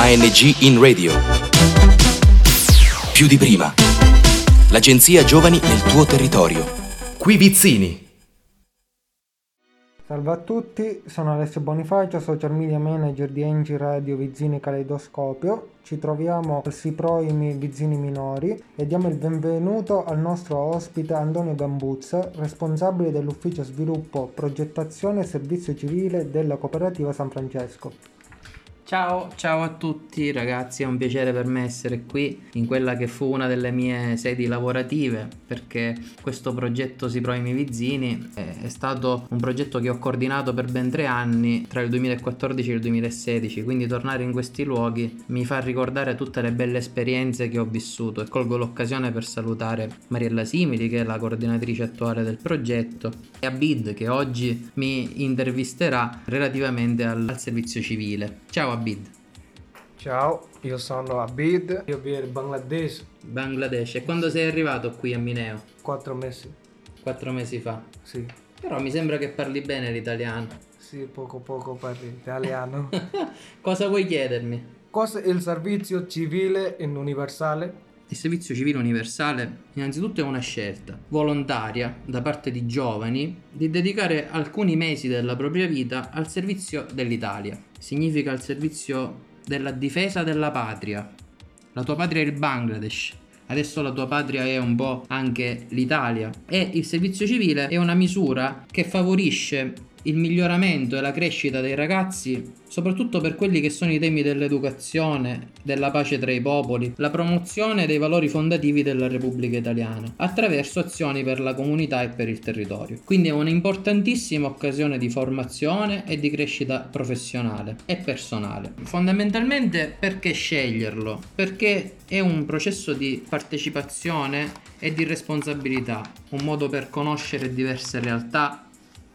ANG in radio. Più di prima. L'agenzia Giovani nel tuo territorio. Qui Vizzini. Salve a tutti, sono Alessio Bonifacio, social media manager di Engi Radio Vizzini Caleidoscopio. Ci troviamo al Siproimi Vizzini Minori e diamo il benvenuto al nostro ospite Antonio Gambuzza, responsabile dell'ufficio sviluppo, progettazione e servizio civile della cooperativa San Francesco. Ciao, ciao a tutti ragazzi, è un piacere per me essere qui in quella che fu una delle mie sedi lavorative perché questo progetto Si Proimi Vizzini è, è stato un progetto che ho coordinato per ben tre anni tra il 2014 e il 2016, quindi tornare in questi luoghi mi fa ricordare tutte le belle esperienze che ho vissuto e colgo l'occasione per salutare Mariella Simili che è la coordinatrice attuale del progetto e Abid che oggi mi intervisterà relativamente al, al servizio civile. Ciao Abid. Ciao, io sono Abid, io vivo in Bangladesh. Bangladesh. E quando sei arrivato qui a Mineo? Quattro mesi. Quattro mesi fa. Sì. Però mi sembra che parli bene l'italiano. Sì, poco poco parli italiano. Cosa vuoi chiedermi? Cosa è il servizio civile in universale? Il servizio civile universale innanzitutto è una scelta volontaria da parte di giovani di dedicare alcuni mesi della propria vita al servizio dell'Italia. Significa al servizio della difesa della patria. La tua patria è il Bangladesh. Adesso la tua patria è un po' anche l'Italia. E il servizio civile è una misura che favorisce il miglioramento e la crescita dei ragazzi, soprattutto per quelli che sono i temi dell'educazione, della pace tra i popoli, la promozione dei valori fondativi della Repubblica Italiana, attraverso azioni per la comunità e per il territorio. Quindi è un'importantissima occasione di formazione e di crescita professionale e personale. Fondamentalmente perché sceglierlo? Perché è un processo di partecipazione e di responsabilità, un modo per conoscere diverse realtà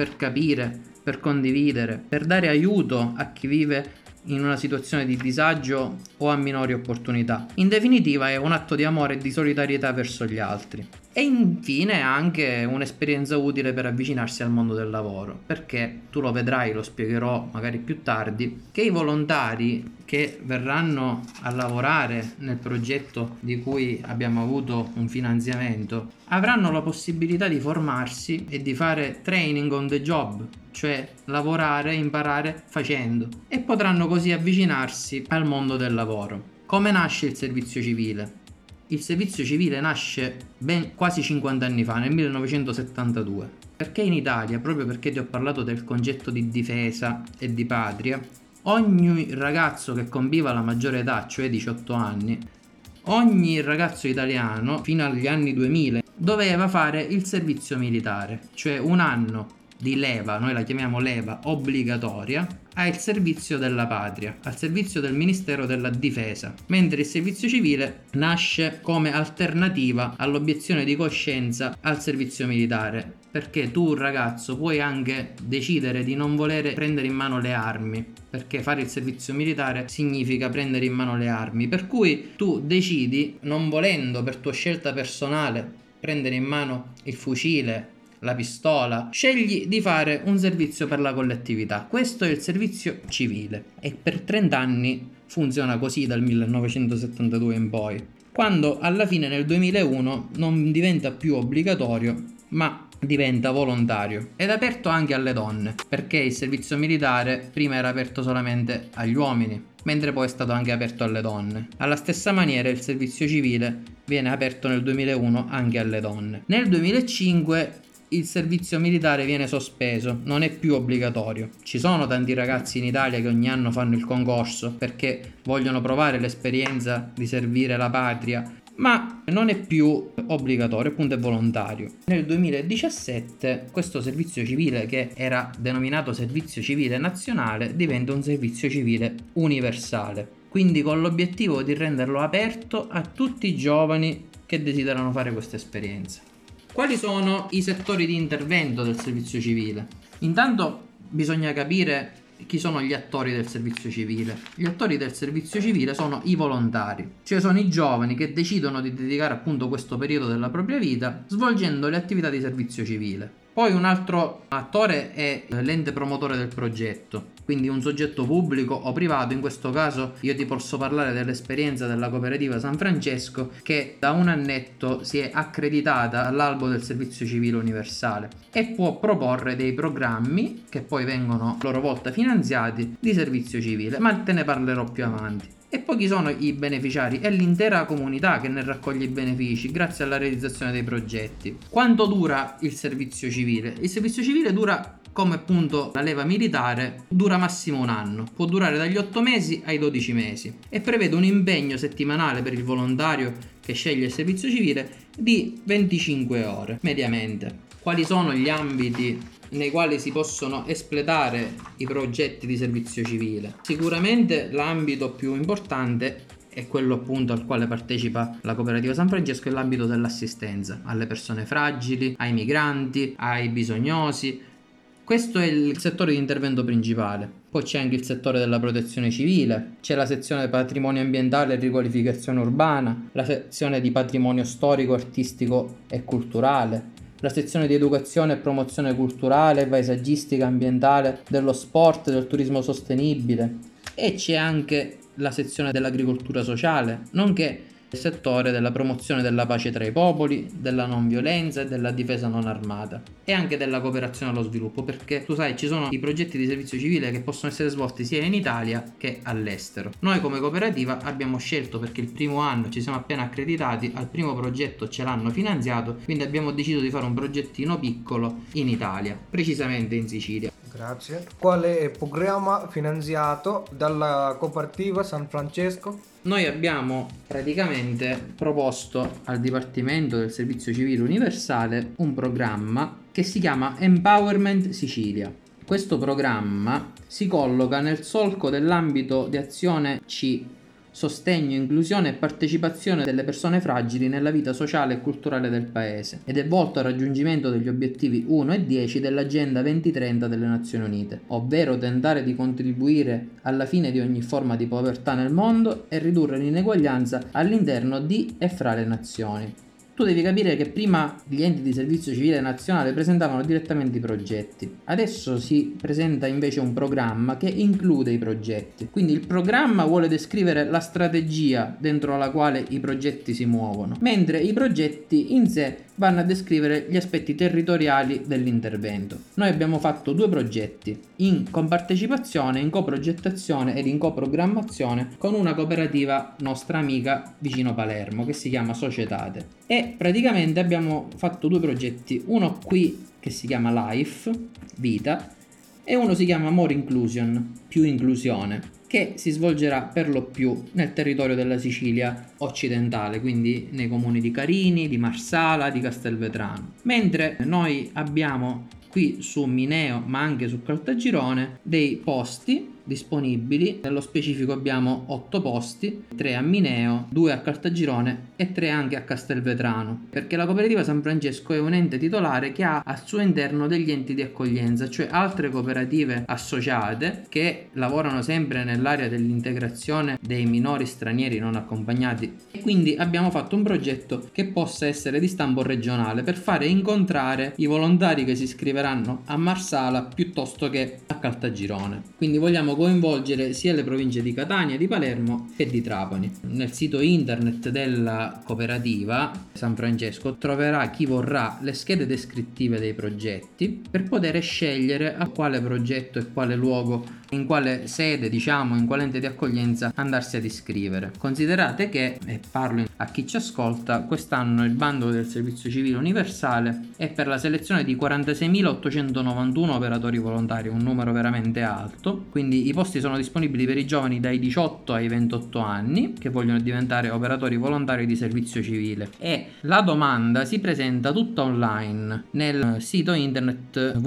per capire, per condividere, per dare aiuto a chi vive in una situazione di disagio o a minori opportunità. In definitiva è un atto di amore e di solidarietà verso gli altri. E infine anche un'esperienza utile per avvicinarsi al mondo del lavoro, perché tu lo vedrai, lo spiegherò magari più tardi, che i volontari che verranno a lavorare nel progetto di cui abbiamo avuto un finanziamento avranno la possibilità di formarsi e di fare training on the job, cioè lavorare, imparare facendo e potranno così avvicinarsi al mondo del lavoro. Come nasce il servizio civile? Il servizio civile nasce ben quasi 50 anni fa, nel 1972. Perché in Italia, proprio perché ti ho parlato del concetto di difesa e di patria, ogni ragazzo che compiva la maggiore età, cioè 18 anni, ogni ragazzo italiano fino agli anni 2000 doveva fare il servizio militare, cioè un anno di leva, noi la chiamiamo leva obbligatoria, al servizio della patria, al servizio del Ministero della Difesa, mentre il servizio civile nasce come alternativa all'obiezione di coscienza al servizio militare, perché tu ragazzo puoi anche decidere di non volere prendere in mano le armi, perché fare il servizio militare significa prendere in mano le armi, per cui tu decidi, non volendo per tua scelta personale, prendere in mano il fucile la pistola, scegli di fare un servizio per la collettività. Questo è il servizio civile e per 30 anni funziona così dal 1972 in poi, quando alla fine nel 2001 non diventa più obbligatorio, ma diventa volontario ed aperto anche alle donne, perché il servizio militare prima era aperto solamente agli uomini, mentre poi è stato anche aperto alle donne. Alla stessa maniera il servizio civile viene aperto nel 2001 anche alle donne. Nel 2005 il servizio militare viene sospeso, non è più obbligatorio. Ci sono tanti ragazzi in Italia che ogni anno fanno il concorso perché vogliono provare l'esperienza di servire la patria, ma non è più obbligatorio, appunto è volontario. Nel 2017 questo servizio civile che era denominato servizio civile nazionale diventa un servizio civile universale, quindi con l'obiettivo di renderlo aperto a tutti i giovani che desiderano fare questa esperienza. Quali sono i settori di intervento del servizio civile? Intanto bisogna capire chi sono gli attori del servizio civile. Gli attori del servizio civile sono i volontari, cioè sono i giovani che decidono di dedicare appunto questo periodo della propria vita svolgendo le attività di servizio civile. Poi un altro attore è l'ente promotore del progetto, quindi un soggetto pubblico o privato, in questo caso io ti posso parlare dell'esperienza della cooperativa San Francesco che da un annetto si è accreditata all'albo del servizio civile universale e può proporre dei programmi che poi vengono a loro volta finanziati di servizio civile, ma te ne parlerò più avanti. E poi chi sono i beneficiari? È l'intera comunità che ne raccoglie i benefici grazie alla realizzazione dei progetti. Quanto dura il servizio civile? Il servizio civile dura come appunto la leva militare dura massimo un anno, può durare dagli 8 mesi ai 12 mesi e prevede un impegno settimanale per il volontario che sceglie il servizio civile di 25 ore mediamente. Quali sono gli ambiti nei quali si possono espletare i progetti di servizio civile? Sicuramente l'ambito più importante è quello appunto al quale partecipa la cooperativa San Francesco è l'ambito dell'assistenza alle persone fragili, ai migranti, ai bisognosi, questo è il settore di intervento principale. Poi c'è anche il settore della protezione civile, c'è la sezione patrimonio ambientale e riqualificazione urbana, la sezione di patrimonio storico, artistico e culturale, la sezione di educazione e promozione culturale, paesaggistica, ambientale, dello sport, del turismo sostenibile e c'è anche la sezione dell'agricoltura sociale, nonché settore della promozione della pace tra i popoli, della non violenza e della difesa non armata e anche della cooperazione allo sviluppo perché tu sai ci sono i progetti di servizio civile che possono essere svolti sia in Italia che all'estero. Noi come cooperativa abbiamo scelto perché il primo anno ci siamo appena accreditati, al primo progetto ce l'hanno finanziato, quindi abbiamo deciso di fare un progettino piccolo in Italia, precisamente in Sicilia. Grazie. Quale programma finanziato dalla cooperativa San Francesco? Noi abbiamo praticamente proposto al Dipartimento del Servizio Civile Universale un programma che si chiama Empowerment Sicilia. Questo programma si colloca nel solco dell'ambito di azione C sostegno, inclusione e partecipazione delle persone fragili nella vita sociale e culturale del Paese ed è volto al raggiungimento degli obiettivi 1 e 10 dell'Agenda 2030 delle Nazioni Unite, ovvero tentare di contribuire alla fine di ogni forma di povertà nel mondo e ridurre l'ineguaglianza all'interno di e fra le nazioni tu devi capire che prima gli enti di servizio civile nazionale presentavano direttamente i progetti, adesso si presenta invece un programma che include i progetti. Quindi il programma vuole descrivere la strategia dentro la quale i progetti si muovono, mentre i progetti in sé vanno a descrivere gli aspetti territoriali dell'intervento. Noi abbiamo fatto due progetti in compartecipazione, in coprogettazione ed in coprogrammazione con una cooperativa nostra amica vicino Palermo che si chiama Societate. E praticamente abbiamo fatto due progetti, uno qui che si chiama Life, vita, e uno si chiama More Inclusion, più inclusione che si svolgerà per lo più nel territorio della Sicilia occidentale, quindi nei comuni di Carini, di Marsala, di Castelvetrano. Mentre noi abbiamo qui su Mineo, ma anche su Caltagirone, dei posti disponibili. Nello specifico abbiamo 8 posti, 3 a Mineo, 2 a Caltagirone e 3 anche a Castelvetrano, perché la cooperativa San Francesco è un ente titolare che ha al suo interno degli enti di accoglienza, cioè altre cooperative associate che lavorano sempre nell'area dell'integrazione dei minori stranieri non accompagnati. E quindi abbiamo fatto un progetto che possa essere di stampo regionale per fare incontrare i volontari che si iscriveranno a Marsala piuttosto che a Caltagirone. Quindi vogliamo coinvolgere sia le province di Catania, di Palermo che di Trapani. Nel sito internet della cooperativa San Francesco troverà chi vorrà le schede descrittive dei progetti per poter scegliere a quale progetto e quale luogo, in quale sede, diciamo, in quale ente di accoglienza andarsi ad iscrivere. Considerate che, e parlo a chi ci ascolta, quest'anno il bando del servizio civile universale è per la selezione di 46.891 operatori volontari, un numero veramente alto, quindi i posti sono disponibili per i giovani dai 18 ai 28 anni che vogliono diventare operatori volontari di servizio civile e la domanda si presenta tutta online nel sito internet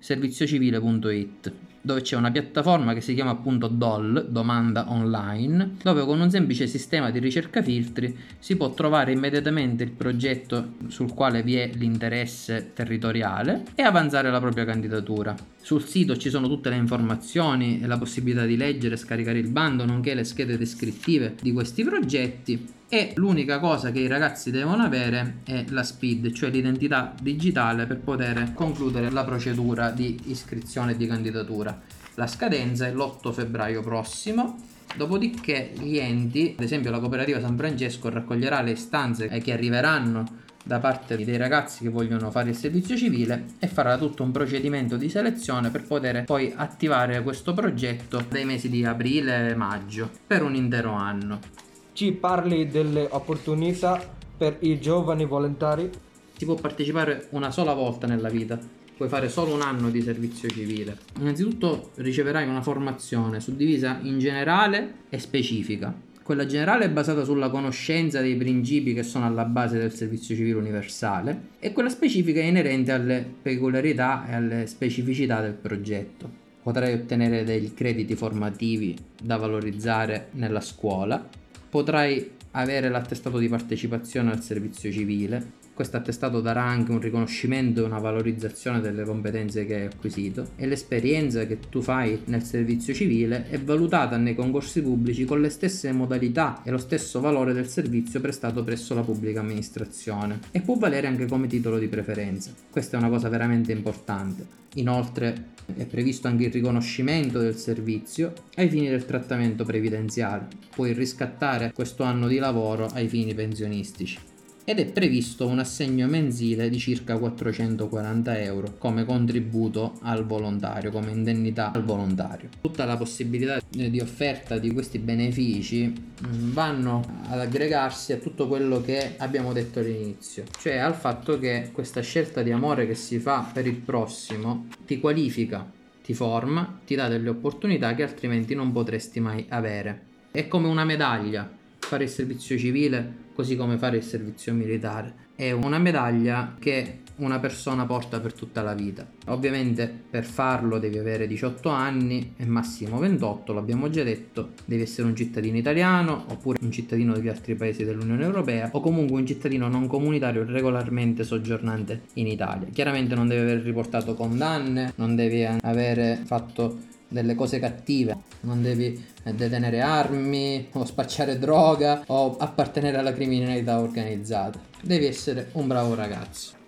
www.domandaonline.serviziocivile.it dove c'è una piattaforma che si chiama appunto DOL, domanda online, dove con un semplice sistema di ricerca filtri si può trovare immediatamente il progetto sul quale vi è l'interesse territoriale e avanzare la propria candidatura. Sul sito ci sono tutte le informazioni e la possibilità di leggere e scaricare il bando, nonché le schede descrittive di questi progetti e l'unica cosa che i ragazzi devono avere è la SPID, cioè l'identità digitale per poter concludere la procedura di iscrizione e di candidatura. La scadenza è l'8 febbraio prossimo. Dopodiché gli enti, ad esempio la cooperativa San Francesco, raccoglierà le istanze che arriveranno da parte dei ragazzi che vogliono fare il servizio civile e farà tutto un procedimento di selezione per poter poi attivare questo progetto dai mesi di aprile e maggio per un intero anno ci parli delle opportunità per i giovani volontari? Si può partecipare una sola volta nella vita, puoi fare solo un anno di servizio civile. Innanzitutto riceverai una formazione suddivisa in generale e specifica. Quella generale è basata sulla conoscenza dei principi che sono alla base del servizio civile universale e quella specifica è inerente alle peculiarità e alle specificità del progetto. Potrai ottenere dei crediti formativi da valorizzare nella scuola potrai avere l'attestato di partecipazione al servizio civile. Questo attestato darà anche un riconoscimento e una valorizzazione delle competenze che hai acquisito e l'esperienza che tu fai nel servizio civile è valutata nei concorsi pubblici con le stesse modalità e lo stesso valore del servizio prestato presso la pubblica amministrazione e può valere anche come titolo di preferenza. Questa è una cosa veramente importante. Inoltre è previsto anche il riconoscimento del servizio ai fini del trattamento previdenziale, puoi riscattare questo anno di lavoro ai fini pensionistici ed è previsto un assegno mensile di circa 440 euro come contributo al volontario, come indennità al volontario. Tutta la possibilità di offerta di questi benefici mm, vanno ad aggregarsi a tutto quello che abbiamo detto all'inizio, cioè al fatto che questa scelta di amore che si fa per il prossimo ti qualifica, ti forma, ti dà delle opportunità che altrimenti non potresti mai avere. È come una medaglia fare il servizio civile così come fare il servizio militare. È una medaglia che una persona porta per tutta la vita. Ovviamente per farlo devi avere 18 anni e massimo 28, l'abbiamo già detto, devi essere un cittadino italiano oppure un cittadino degli altri paesi dell'Unione Europea o comunque un cittadino non comunitario regolarmente soggiornante in Italia. Chiaramente non devi aver riportato condanne, non devi avere fatto delle cose cattive, non devi eh, detenere armi o spacciare droga o appartenere alla criminalità organizzata. Devi essere un bravo ragazzo.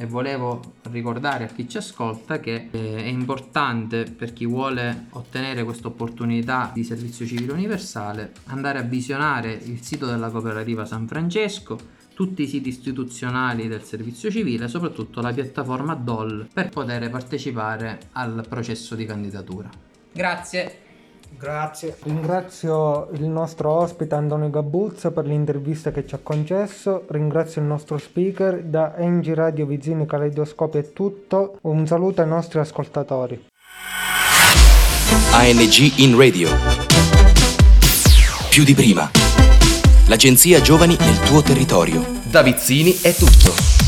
E volevo ricordare a chi ci ascolta che eh, è importante per chi vuole ottenere questa opportunità di servizio civile universale andare a visionare il sito della cooperativa San Francesco tutti i siti istituzionali del servizio civile, soprattutto la piattaforma DOL per poter partecipare al processo di candidatura. Grazie. Grazie. Ringrazio il nostro ospite Antonio Gabuzza per l'intervista che ci ha concesso. Ringrazio il nostro speaker. Da Engi Radio Vizzini Caleidoscopio è tutto. Un saluto ai nostri ascoltatori. ANG in radio. Più di prima. L'agenzia Giovani nel tuo territorio. Da Vizzini è tutto.